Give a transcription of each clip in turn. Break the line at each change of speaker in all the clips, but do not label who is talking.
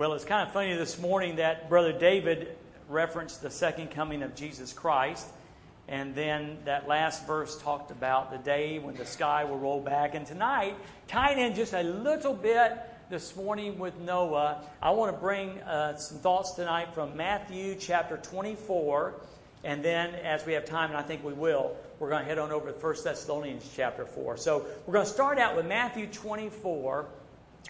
Well, it's kind of funny this morning that Brother David referenced the second coming of Jesus Christ. And then that last verse talked about the day when the sky will roll back. And tonight, tying in just a little bit this morning with Noah, I want to bring uh, some thoughts tonight from Matthew chapter 24. And then, as we have time, and I think we will, we're going to head on over to 1 Thessalonians chapter 4. So we're going to start out with Matthew 24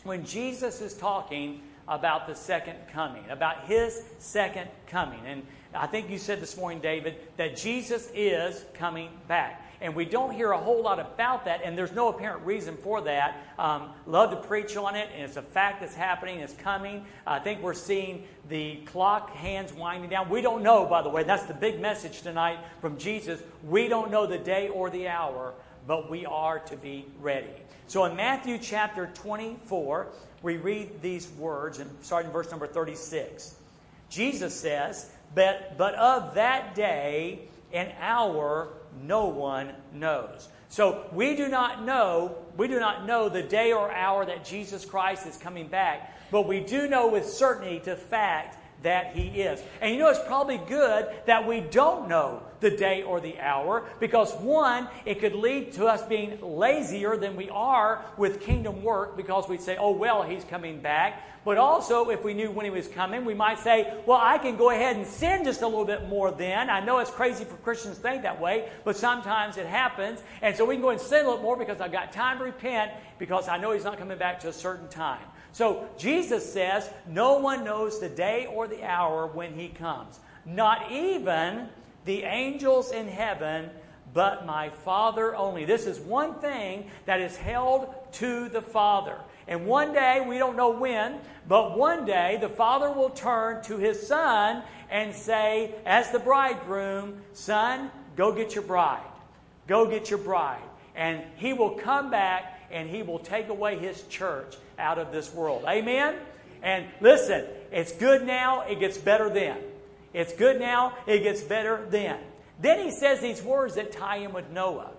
when Jesus is talking about the second coming, about his second coming. And I think you said this morning, David, that Jesus is coming back. And we don't hear a whole lot about that, and there's no apparent reason for that. Um, love to preach on it, and it's a fact that's happening, it's coming. I think we're seeing the clock hands winding down. We don't know, by the way, that's the big message tonight from Jesus. We don't know the day or the hour, but we are to be ready. So in Matthew chapter 24, we read these words, and starting in verse number 36. Jesus says, but, but of that day and hour no one knows. So we do not know, we do not know the day or hour that Jesus Christ is coming back, but we do know with certainty to fact that he is. And you know, it's probably good that we don't know the day or the hour because, one, it could lead to us being lazier than we are with kingdom work because we'd say, oh, well, he's coming back. But also, if we knew when he was coming, we might say, well, I can go ahead and sin just a little bit more then. I know it's crazy for Christians to think that way, but sometimes it happens. And so we can go and sin a little more because I've got time to repent because I know he's not coming back to a certain time. So Jesus says, No one knows the day or the hour when he comes, not even the angels in heaven, but my Father only. This is one thing that is held to the Father. And one day, we don't know when, but one day the Father will turn to his Son and say, as the bridegroom, Son, go get your bride. Go get your bride. And he will come back and he will take away his church out of this world. Amen? And listen, it's good now, it gets better then. It's good now, it gets better then. Then he says these words that tie in with Noah.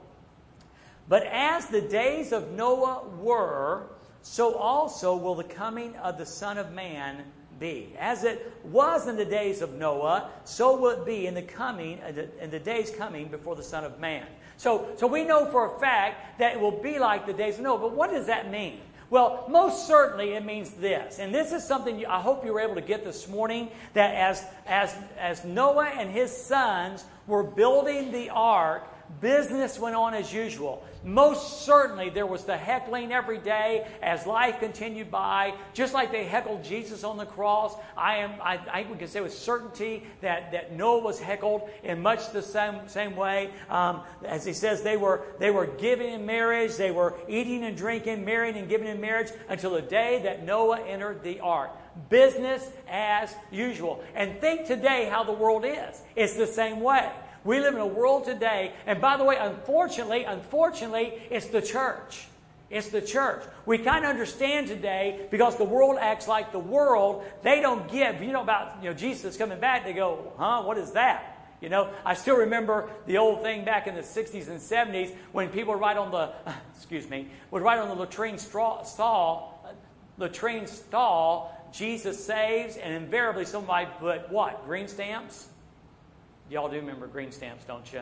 But as the days of Noah were, so also will the coming of the Son of Man be. As it was in the days of Noah, so will it be in the coming in the days coming before the Son of Man. So, so we know for a fact that it will be like the days of Noah. But what does that mean? Well, most certainly it means this. And this is something you, I hope you were able to get this morning that as, as, as Noah and his sons were building the ark, business went on as usual. Most certainly, there was the heckling every day as life continued by, just like they heckled Jesus on the cross. I am, I, I we can say with certainty that, that Noah was heckled in much the same, same way. Um, as he says, they were, they were giving in marriage, they were eating and drinking, marrying and giving in marriage until the day that Noah entered the ark business as usual. And think today how the world is. It's the same way. We live in a world today, and by the way, unfortunately, unfortunately, it's the church. It's the church. We kind of understand today because the world acts like the world. They don't give. You know about you know Jesus coming back. They go, huh? What is that? You know, I still remember the old thing back in the 60s and 70s when people write on the, excuse me, would write on the latrine straw, stall, latrine stall, Jesus saves, and invariably somebody put what? Green stamps? Y'all do remember green stamps, don't you?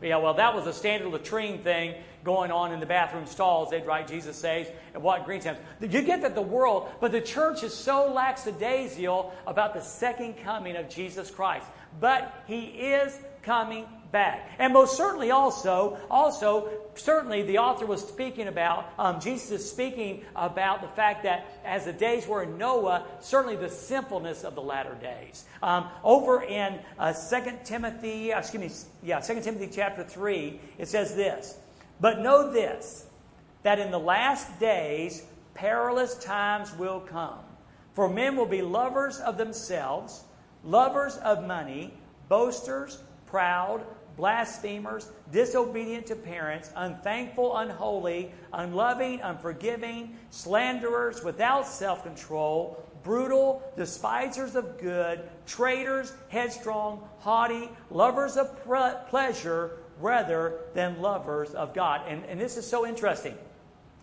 Yeah, well, that was a standard latrine thing going on in the bathroom stalls. They'd write Jesus saves and what green stamps. You get that the world, but the church is so lackadaisical about the second coming of Jesus Christ. But he is coming back. And most certainly also, also, certainly the author was speaking about, um, Jesus is speaking about the fact that as the days were in Noah, certainly the sinfulness of the latter days. Um, over in uh, 2 Timothy, uh, excuse me, yeah, 2 Timothy chapter 3, it says this, But know this, that in the last days perilous times will come. For men will be lovers of themselves, lovers of money, boasters, proud, blasphemers, disobedient to parents, unthankful, unholy, unloving, unforgiving, slanderers, without self control, brutal, despisers of good, traitors, headstrong, haughty, lovers of pre- pleasure rather than lovers of God. And, and this is so interesting.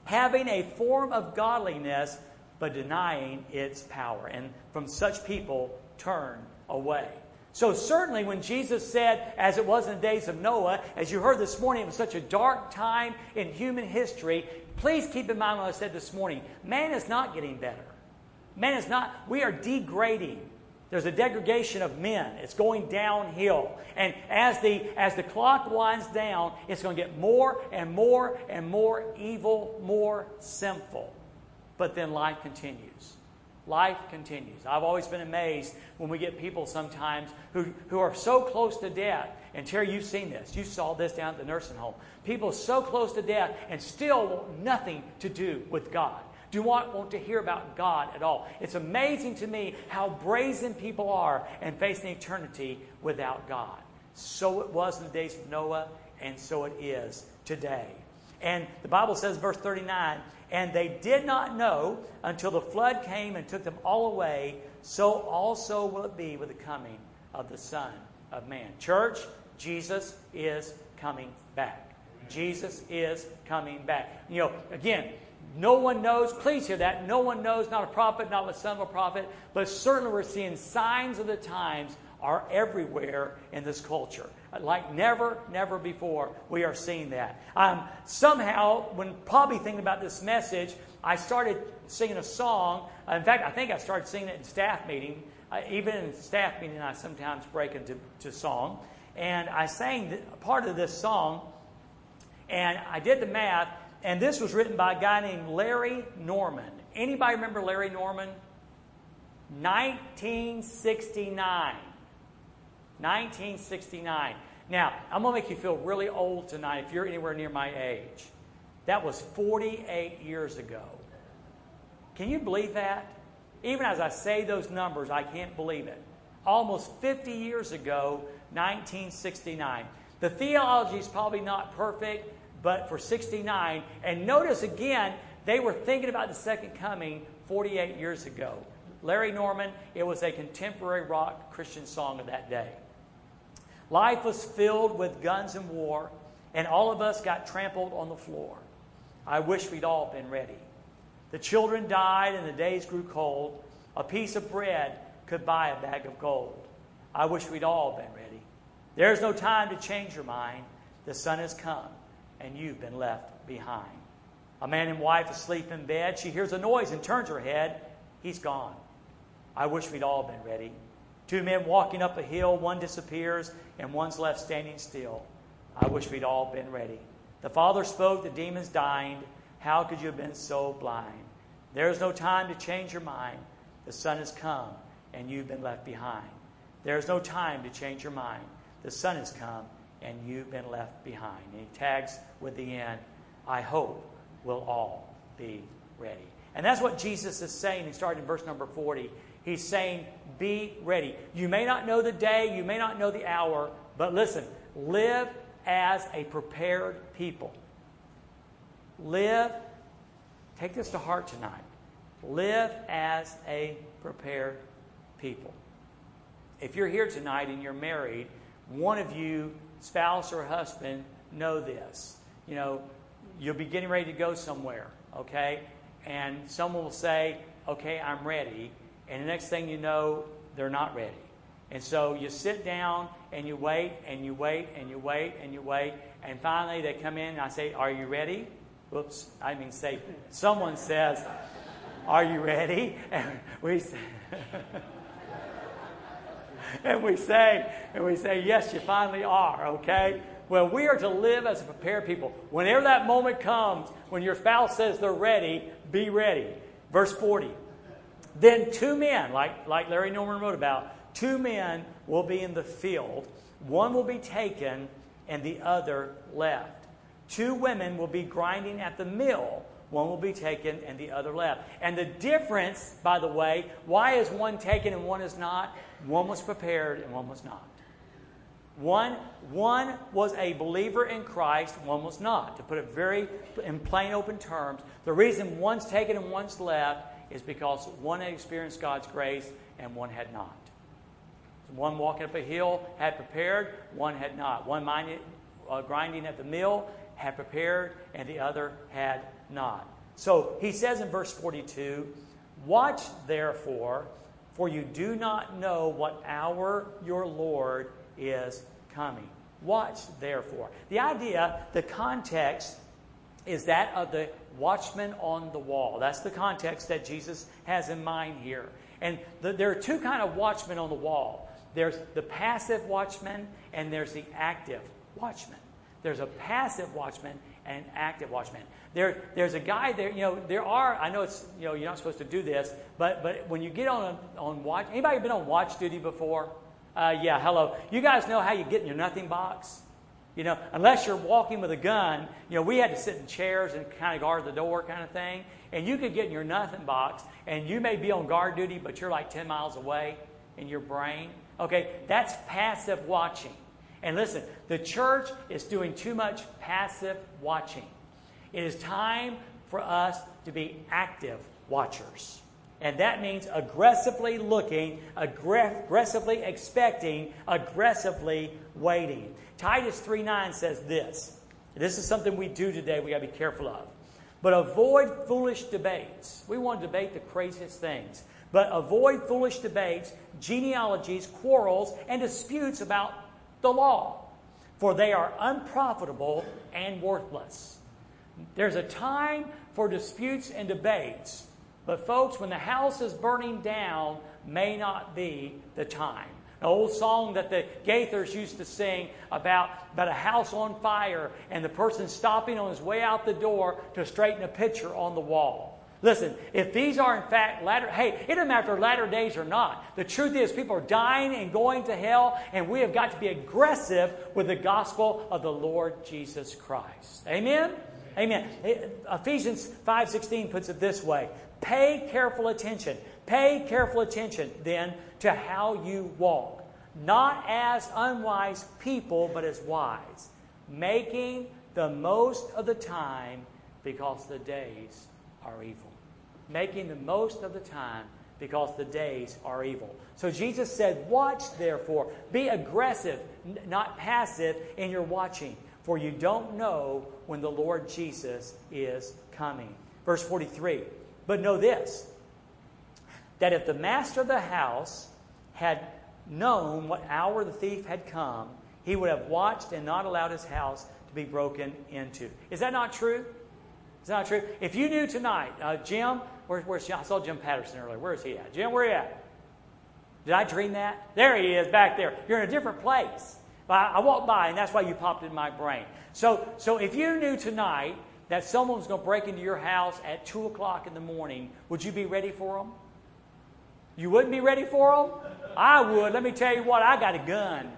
Having a form of godliness, but denying its power. And from such people, turn away. So, certainly, when Jesus said, as it was in the days of Noah, as you heard this morning, it was such a dark time in human history. Please keep in mind what I said this morning. Man is not getting better. Man is not, we are degrading. There's a degradation of men. It's going downhill. And as the, as the clock winds down, it's going to get more and more and more evil, more sinful. But then life continues. Life continues. I've always been amazed when we get people sometimes who, who are so close to death. And Terry, you've seen this. You saw this down at the nursing home. People so close to death and still want nothing to do with God. Do not want to hear about God at all. It's amazing to me how brazen people are and facing eternity without God. So it was in the days of Noah, and so it is today. And the Bible says, verse 39, and they did not know until the flood came and took them all away, so also will it be with the coming of the Son of Man. Church, Jesus is coming back. Jesus is coming back. You know, again, no one knows, please hear that. No one knows, not a prophet, not the son of a prophet, but certainly we're seeing signs of the times are everywhere in this culture. Like never, never before, we are seeing that. Um, somehow, when probably thinking about this message, I started singing a song. Uh, in fact, I think I started singing it in staff meeting. Uh, even in staff meeting, I sometimes break into to song. And I sang part of this song, and I did the math, and this was written by a guy named Larry Norman. Anybody remember Larry Norman? 1969. 1969. Now, I'm going to make you feel really old tonight if you're anywhere near my age. That was 48 years ago. Can you believe that? Even as I say those numbers, I can't believe it. Almost 50 years ago, 1969. The theology is probably not perfect, but for 69, and notice again, they were thinking about the second coming 48 years ago. Larry Norman, it was a contemporary rock Christian song of that day. Life was filled with guns and war, and all of us got trampled on the floor. I wish we'd all been ready. The children died and the days grew cold. A piece of bread could buy a bag of gold. I wish we'd all been ready. There's no time to change your mind. The Son has come and you've been left behind. A man and wife asleep in bed. She hears a noise and turns her head. He's gone. I wish we'd all been ready. Two men walking up a hill, one disappears, and one's left standing still. I wish we'd all been ready. The father spoke, the demons dined. How could you have been so blind? There is no time to change your mind. The Son has come, and you've been left behind. There is no time to change your mind. The Son has come, and you've been left behind. And he tags with the end, I hope we'll all be ready. And that's what Jesus is saying. He started in verse number 40. He's saying, Be ready. You may not know the day, you may not know the hour, but listen, live as a prepared people. Live, take this to heart tonight. Live as a prepared people. If you're here tonight and you're married, one of you spouse or husband know this. You know, you'll be getting ready to go somewhere, okay? And someone will say, okay, I'm ready. And the next thing you know, they're not ready. And so you sit down and you wait and you wait and you wait and you wait. And finally they come in and I say, Are you ready? Whoops, I mean, say, someone says, Are you ready? And we say, and we say, and we say, yes, you finally are, okay? Well, we are to live as a prepared people. Whenever that moment comes, when your spouse says they're ready, be ready. Verse 40. Then two men, like, like Larry Norman wrote about, two men will be in the field. One will be taken and the other left. Two women will be grinding at the mill. One will be taken and the other left. And the difference, by the way, why is one taken and one is not? One was prepared and one was not. One, one was a believer in Christ, one was not. To put it very in plain, open terms, the reason one's taken and one's left is because one had experienced God's grace and one had not. One walking up a hill had prepared, one had not. One minded, uh, grinding at the mill had prepared, and the other had not. So he says in verse 42 Watch therefore, for you do not know what hour your Lord is coming. Watch therefore. The idea, the context, is that of the watchman on the wall. That's the context that Jesus has in mind here. And the, there are two kind of watchmen on the wall. There's the passive watchman and there's the active watchman. There's a passive watchman and an active watchman. There, there's a guy there. You know, there are. I know it's. You know, you're not supposed to do this, but but when you get on a, on watch, anybody been on watch duty before? Uh, yeah, hello. You guys know how you get in your nothing box? You know, unless you're walking with a gun, you know, we had to sit in chairs and kind of guard the door kind of thing. And you could get in your nothing box, and you may be on guard duty, but you're like 10 miles away in your brain. Okay, that's passive watching. And listen, the church is doing too much passive watching. It is time for us to be active watchers. And that means aggressively looking, aggressively expecting, aggressively waiting. Titus 3 9 says this. This is something we do today, we got to be careful of. But avoid foolish debates. We want to debate the craziest things. But avoid foolish debates, genealogies, quarrels, and disputes about the law, for they are unprofitable and worthless. There's a time for disputes and debates but, folks, when the house is burning down, may not be the time. An old song that the Gaithers used to sing about, about a house on fire and the person stopping on his way out the door to straighten a picture on the wall. Listen, if these are in fact latter, hey, it doesn't matter if they're latter days or not. The truth is, people are dying and going to hell, and we have got to be aggressive with the gospel of the Lord Jesus Christ. Amen? Amen. Eh, Ephesians 5:16 puts it this way: Pay careful attention. Pay careful attention then to how you walk, not as unwise people, but as wise, making the most of the time because the days are evil. Making the most of the time because the days are evil. So Jesus said, Watch therefore, be aggressive, not passive in your watching, for you don't know when the Lord Jesus is coming. Verse 43 but know this that if the master of the house had known what hour the thief had come, he would have watched and not allowed his house to be broken into. Is that not true? Is that not true? If you knew tonight, uh, Jim, where, where's? I saw Jim Patterson earlier. Where is he at? Jim, where are you at? Did I dream that? There he is, back there. You're in a different place. I, I walked by, and that's why you popped in my brain. So, so if you knew tonight that someone's going to break into your house at 2 o'clock in the morning, would you be ready for them? You wouldn't be ready for them? I would. Let me tell you what, I got a gun.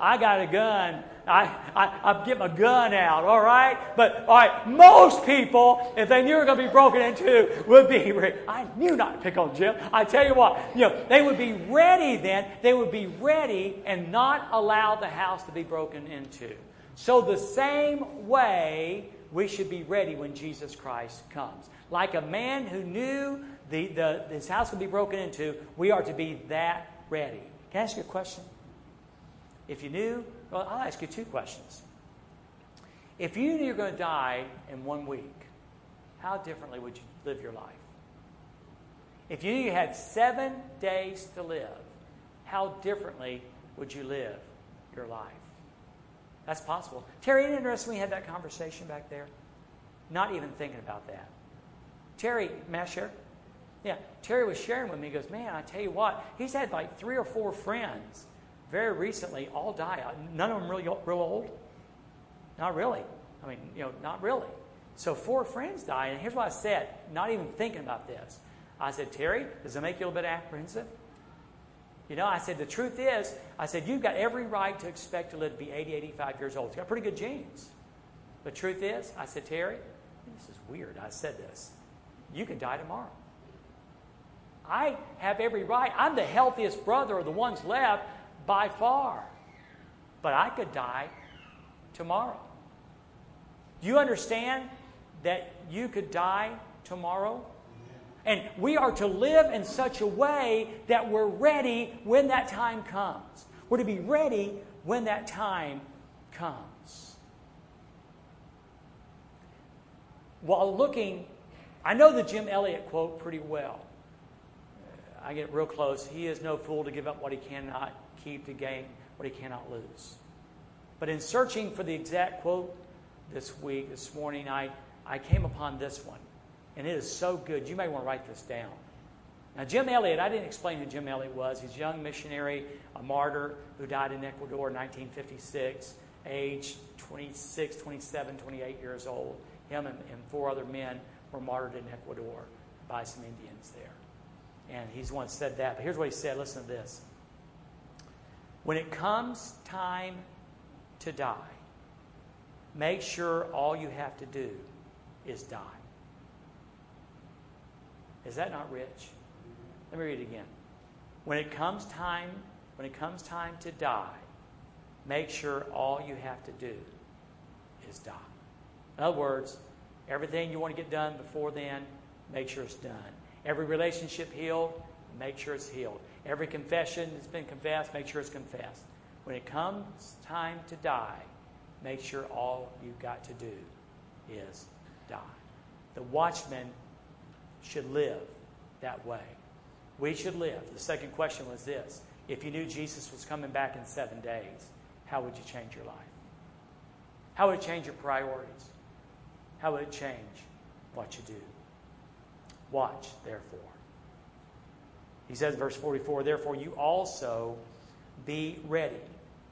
I got a gun. I, I, I get my gun out, all right? But, all right, most people, if they knew it were going to be broken into, would be ready. I knew not to pick on Jim. I tell you what, you know, they would be ready then. They would be ready and not allow the house to be broken into. So, the same way we should be ready when Jesus Christ comes. Like a man who knew the, the, his house could be broken into, we are to be that ready. Can I ask you a question? If you knew, well, I'll ask you two questions. If you knew you were going to die in one week, how differently would you live your life? If you knew you had seven days to live, how differently would you live your life? That's possible. Terry, isn't it interesting we had that conversation back there? Not even thinking about that. Terry, may I share? Yeah, Terry was sharing with me. He goes, Man, I tell you what, he's had like three or four friends very recently all die. Uh, none of them really real old. Not really. I mean, you know, not really. So four friends die, and here's what I said, not even thinking about this. I said, Terry, does it make you a little bit apprehensive? You know, I said, the truth is, I said, you've got every right to expect to live to be 80, 85 years old. You've got pretty good genes. The truth is, I said, Terry, this is weird. I said this. You can die tomorrow. I have every right. I'm the healthiest brother of the ones left by far. But I could die tomorrow. Do you understand that you could die tomorrow? And we are to live in such a way that we're ready when that time comes. We're to be ready when that time comes. While looking I know the Jim Elliot quote pretty well. I get real close. He is no fool to give up what he cannot keep to gain what he cannot lose. But in searching for the exact quote this week, this morning, I, I came upon this one. And it is so good. You may want to write this down. Now, Jim Elliot, I didn't explain who Jim Elliot was. He's a young missionary, a martyr who died in Ecuador in 1956, age 26, 27, 28 years old. Him and, and four other men were martyred in Ecuador by some Indians there. And he's once said that. But here's what he said listen to this. When it comes time to die, make sure all you have to do is die. Is that not rich? Let me read it again. When it comes time, when it comes time to die, make sure all you have to do is die. In other words, everything you want to get done before then, make sure it's done. Every relationship healed, make sure it's healed. Every confession that's been confessed, make sure it's confessed. When it comes time to die, make sure all you've got to do is die. The watchman should live that way. We should live. The second question was this If you knew Jesus was coming back in seven days, how would you change your life? How would it change your priorities? How would it change what you do? Watch, therefore. He says, verse 44, therefore you also be ready,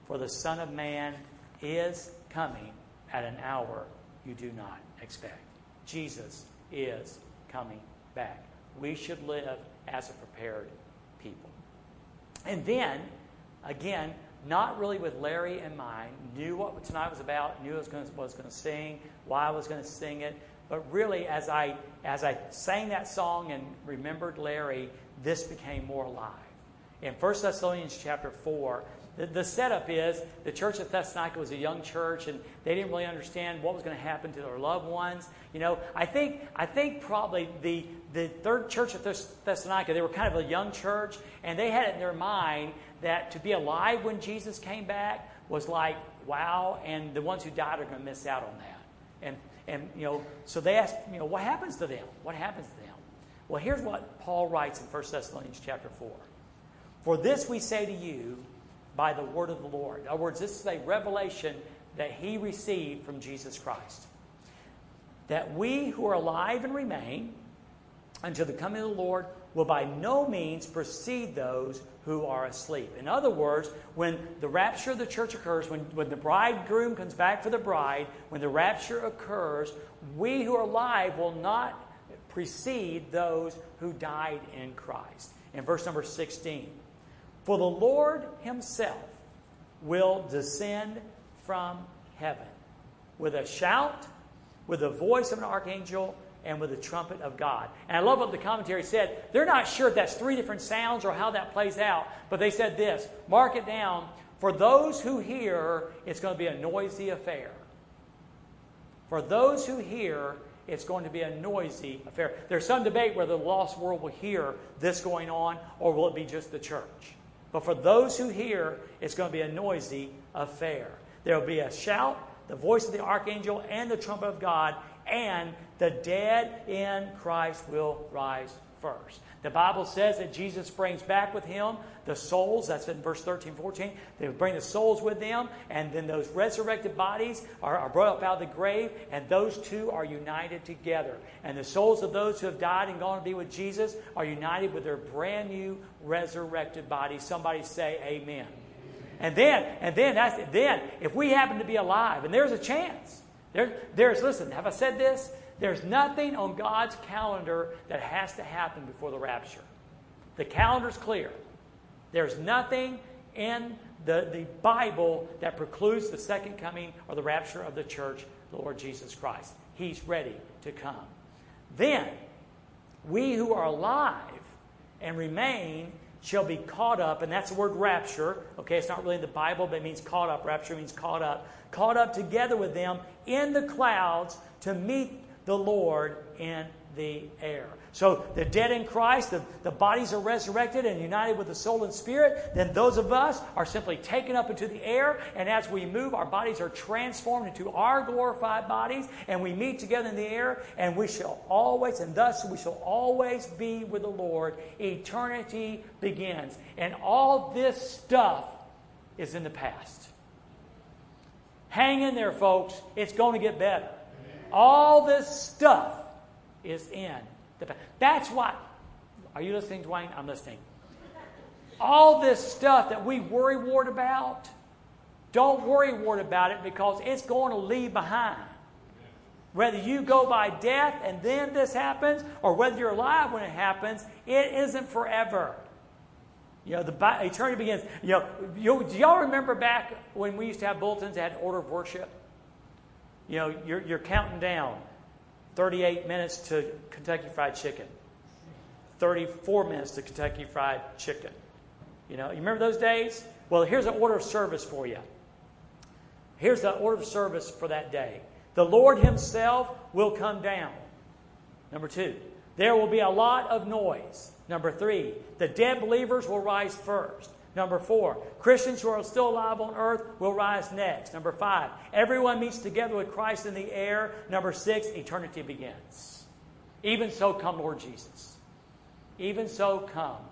for the Son of Man is coming at an hour you do not expect. Jesus is coming back. We should live as a prepared people. And then, again, not really with Larry in mind, knew what tonight was about, knew I was going to, was going to sing, why I was going to sing it, but really as I as I sang that song and remembered Larry, this became more alive. In 1 Thessalonians chapter 4, the, the setup is the church of Thessalonica was a young church and they didn't really understand what was going to happen to their loved ones. You know, I think, I think probably the, the third church of Thessalonica, they were kind of a young church and they had it in their mind that to be alive when Jesus came back was like, wow, and the ones who died are going to miss out on that. And, and, you know, so they asked, you know, what happens to them? What happens to them? Well, here's what Paul writes in 1 Thessalonians chapter 4. For this we say to you by the word of the Lord. In other words, this is a revelation that he received from Jesus Christ. That we who are alive and remain until the coming of the Lord will by no means precede those who are asleep. In other words, when the rapture of the church occurs, when, when the bridegroom comes back for the bride, when the rapture occurs, we who are alive will not precede those who died in Christ. In verse number 16, for the Lord himself will descend from heaven with a shout, with the voice of an archangel, and with the trumpet of God. And I love what the commentary said. They're not sure if that's three different sounds or how that plays out, but they said this mark it down. For those who hear, it's going to be a noisy affair. For those who hear, it's going to be a noisy affair. There's some debate whether the lost world will hear this going on or will it be just the church. But for those who hear, it's going to be a noisy affair. There will be a shout, the voice of the archangel, and the trumpet of God, and the dead in Christ will rise first. The Bible says that Jesus brings back with him the souls, that's in verse 13, 14. They bring the souls with them, and then those resurrected bodies are, are brought up out of the grave, and those two are united together. And the souls of those who have died and gone to be with Jesus are united with their brand new resurrected bodies. Somebody say amen. And then, and then that's then if we happen to be alive, and there's a chance. There, there's listen, have I said this? There's nothing on God's calendar that has to happen before the rapture. The calendar's clear. There's nothing in the, the Bible that precludes the second coming or the rapture of the church, the Lord Jesus Christ. He's ready to come. Then, we who are alive and remain shall be caught up, and that's the word rapture. Okay, it's not really in the Bible, but it means caught up. Rapture means caught up. Caught up together with them in the clouds to meet the Lord in the air. So the dead in Christ, the, the bodies are resurrected and united with the soul and spirit. Then those of us are simply taken up into the air. And as we move, our bodies are transformed into our glorified bodies. And we meet together in the air. And we shall always, and thus we shall always be with the Lord. Eternity begins. And all this stuff is in the past. Hang in there, folks. It's going to get better. All this stuff is in the past. that's why. Are you listening, Dwayne? I'm listening. All this stuff that we worry ward about, don't worry ward about it because it's going to leave behind. Whether you go by death and then this happens, or whether you're alive when it happens, it isn't forever. You know, the eternity begins. You know, you, do y'all remember back when we used to have bulletins that had order of worship? You know, you're, you're counting down 38 minutes to Kentucky Fried Chicken, 34 minutes to Kentucky Fried Chicken. You know, you remember those days? Well, here's an order of service for you. Here's the order of service for that day. The Lord Himself will come down. Number two, there will be a lot of noise. Number three, the dead believers will rise first. Number four, Christians who are still alive on earth will rise next. Number five, everyone meets together with Christ in the air. Number six, eternity begins. Even so, come, Lord Jesus. Even so, come,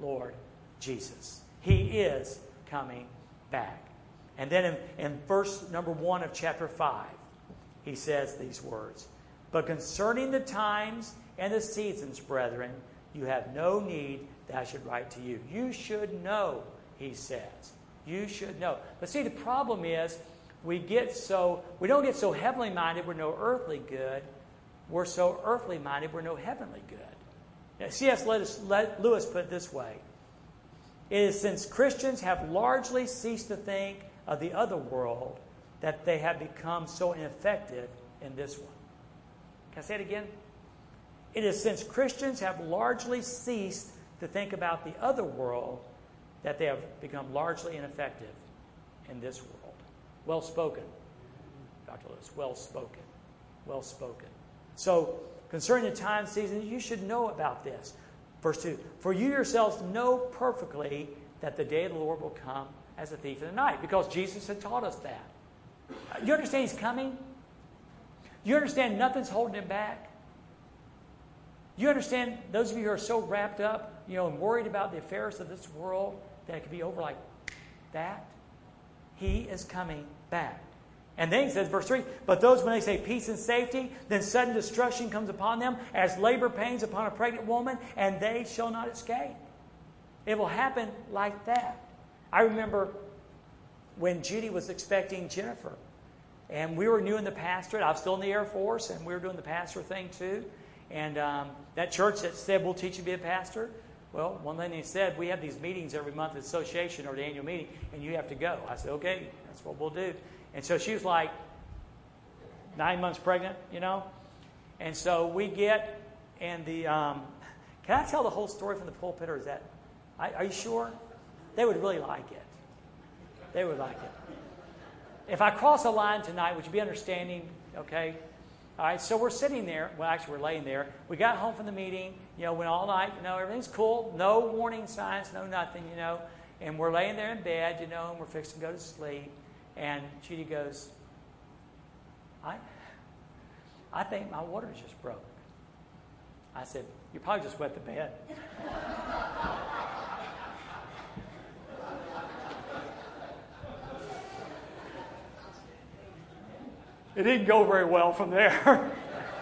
Lord Jesus. He is coming back. And then in, in verse number one of chapter five, he says these words But concerning the times and the seasons, brethren, you have no need that I should write to you. You should know, he says. You should know. But see, the problem is we get so, we don't get so heavenly minded, we're no earthly good. We're so earthly minded, we're no heavenly good. Now, C.S. Lewis put it this way It is since Christians have largely ceased to think of the other world that they have become so ineffective in this one. Can I say it again? It is since Christians have largely ceased to think about the other world that they have become largely ineffective in this world. Well spoken, Dr. Lewis. Well spoken. Well spoken. So, concerning the time season, you should know about this. Verse 2 For you yourselves know perfectly that the day of the Lord will come as a thief in the night, because Jesus had taught us that. You understand He's coming? You understand nothing's holding Him back? You understand, those of you who are so wrapped up, you know, and worried about the affairs of this world that it could be over like that? He is coming back. And then he says, verse 3 But those, when they say peace and safety, then sudden destruction comes upon them as labor pains upon a pregnant woman, and they shall not escape. It will happen like that. I remember when Judy was expecting Jennifer, and we were new in the pastorate. I was still in the Air Force, and we were doing the pastor thing too. And um, that church that said, We'll teach you to be a pastor, well, one thing they said, We have these meetings every month at association or the annual meeting, and you have to go. I said, Okay, that's what we'll do. And so she was like nine months pregnant, you know? And so we get, and the, um, can I tell the whole story from the pulpit, or is that, are you sure? They would really like it. They would like it. If I cross a line tonight, would you be understanding? Okay? All right, so we're sitting there. Well, actually, we're laying there. We got home from the meeting. You know, went all night. You know, everything's cool. No warning signs. No nothing. You know, and we're laying there in bed. You know, and we're fixing to go to sleep. And Judy goes, "I, I think my water just broke." I said, "You probably just wet the bed." It didn't go very well from there.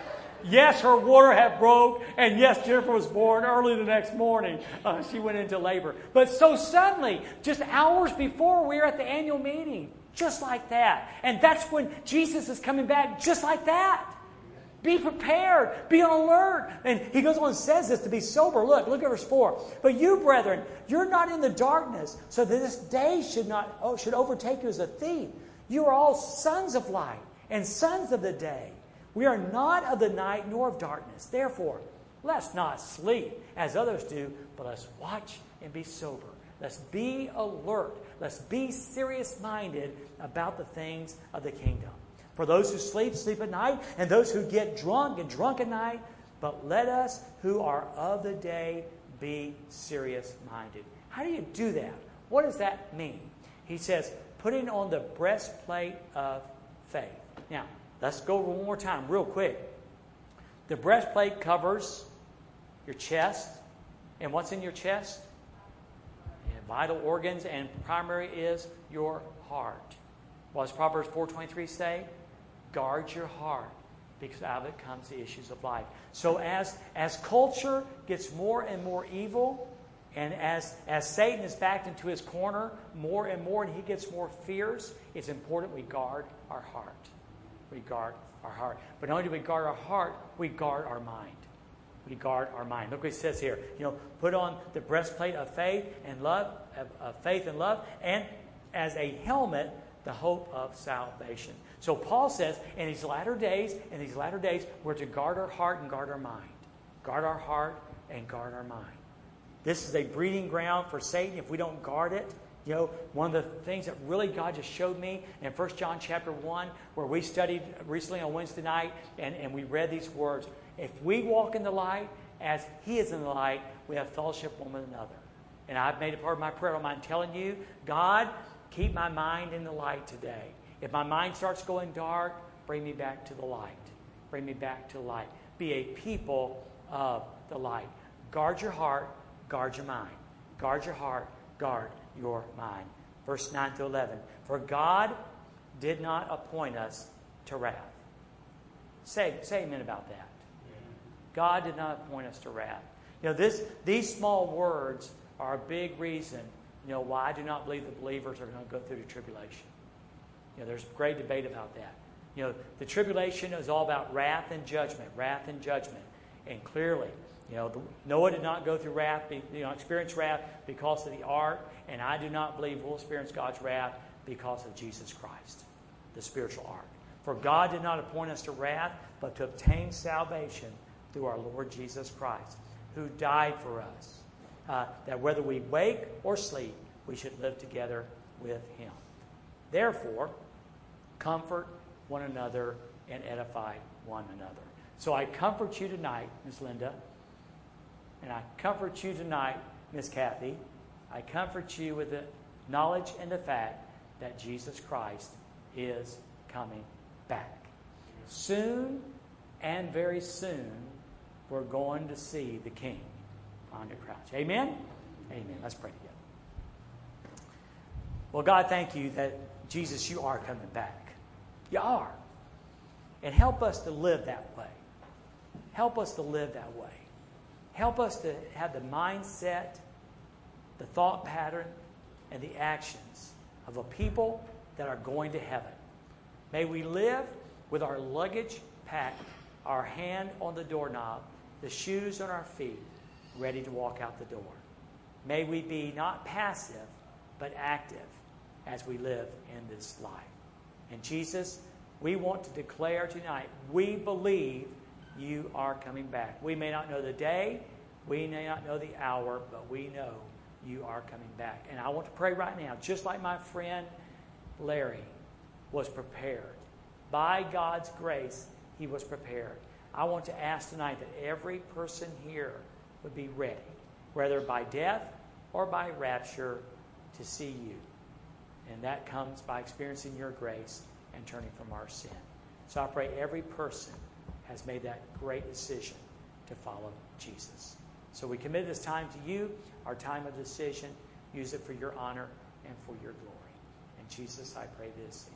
yes, her water had broke, and yes, Jennifer was born early the next morning. Uh, she went into labor. But so suddenly, just hours before, we were at the annual meeting, just like that. And that's when Jesus is coming back, just like that. Be prepared. Be on alert. And he goes on and says this to be sober. Look, look at verse 4. But you, brethren, you're not in the darkness, so that this day should not oh, should overtake you as a thief. You are all sons of light and sons of the day. We are not of the night nor of darkness. Therefore, let's not sleep as others do, but let's watch and be sober. Let's be alert. Let's be serious minded about the things of the kingdom. For those who sleep, sleep at night, and those who get drunk, get drunk at night. But let us who are of the day be serious minded. How do you do that? What does that mean? He says, putting on the breastplate of faith. Now, let's go over one more time, real quick. The breastplate covers your chest. And what's in your chest? vital organs, and primary is your heart. What does Proverbs 4.23 say? Guard your heart, because out of it comes the issues of life. So as, as culture gets more and more evil, and as, as Satan is backed into his corner more and more, and he gets more fierce, it's important we guard our heart. We guard our heart. But not only do we guard our heart, we guard our mind. We guard our mind. Look what he says here. You know, put on the breastplate of faith and love, of, of faith and love, and as a helmet, the hope of salvation. So Paul says, in these latter days, in these latter days, we're to guard our heart and guard our mind. Guard our heart and guard our mind. This is a breeding ground for Satan if we don't guard it. Know, one of the things that really God just showed me in 1 John chapter 1, where we studied recently on Wednesday night, and, and we read these words. If we walk in the light as He is in the light, we have fellowship one with another. And I've made it part of my prayer. I'm telling you, God, keep my mind in the light today. If my mind starts going dark, bring me back to the light. Bring me back to the light. Be a people of the light. Guard your heart, guard your mind. Guard your heart, guard your mind. Verse 9 to 11. For God did not appoint us to wrath. Say, say amen about that. God did not appoint us to wrath. You know, this, these small words are a big reason, you know, why I do not believe the believers are going to go through the tribulation. You know, there's great debate about that. You know, the tribulation is all about wrath and judgment, wrath and judgment. And clearly, you know, Noah did not go through wrath, be, you know, experience wrath because of the ark, and I do not believe we'll experience God's wrath because of Jesus Christ, the spiritual ark. For God did not appoint us to wrath, but to obtain salvation through our Lord Jesus Christ, who died for us, uh, that whether we wake or sleep, we should live together with him. Therefore, comfort one another and edify one another. So I comfort you tonight, Miss Linda, and I comfort you tonight, Miss Kathy. I comfort you with the knowledge and the fact that Jesus Christ is coming back. Soon and very soon, we're going to see the King on the crouch. Amen? Amen. Let's pray together. Well, God, thank you that, Jesus, you are coming back. You are. And help us to live that way. Help us to live that way. Help us to have the mindset, the thought pattern, and the actions of a people that are going to heaven. May we live with our luggage packed, our hand on the doorknob, the shoes on our feet, ready to walk out the door. May we be not passive, but active as we live in this life. And Jesus, we want to declare tonight we believe you are coming back. We may not know the day, we may not know the hour, but we know you are coming back. And I want to pray right now, just like my friend Larry was prepared. By God's grace, he was prepared. I want to ask tonight that every person here would be ready, whether by death or by rapture, to see you. And that comes by experiencing your grace and turning from our sin. So I pray every person has made that great decision to follow Jesus. So we commit this time to you, our time of decision. Use it for your honor and for your glory. In Jesus, I pray this.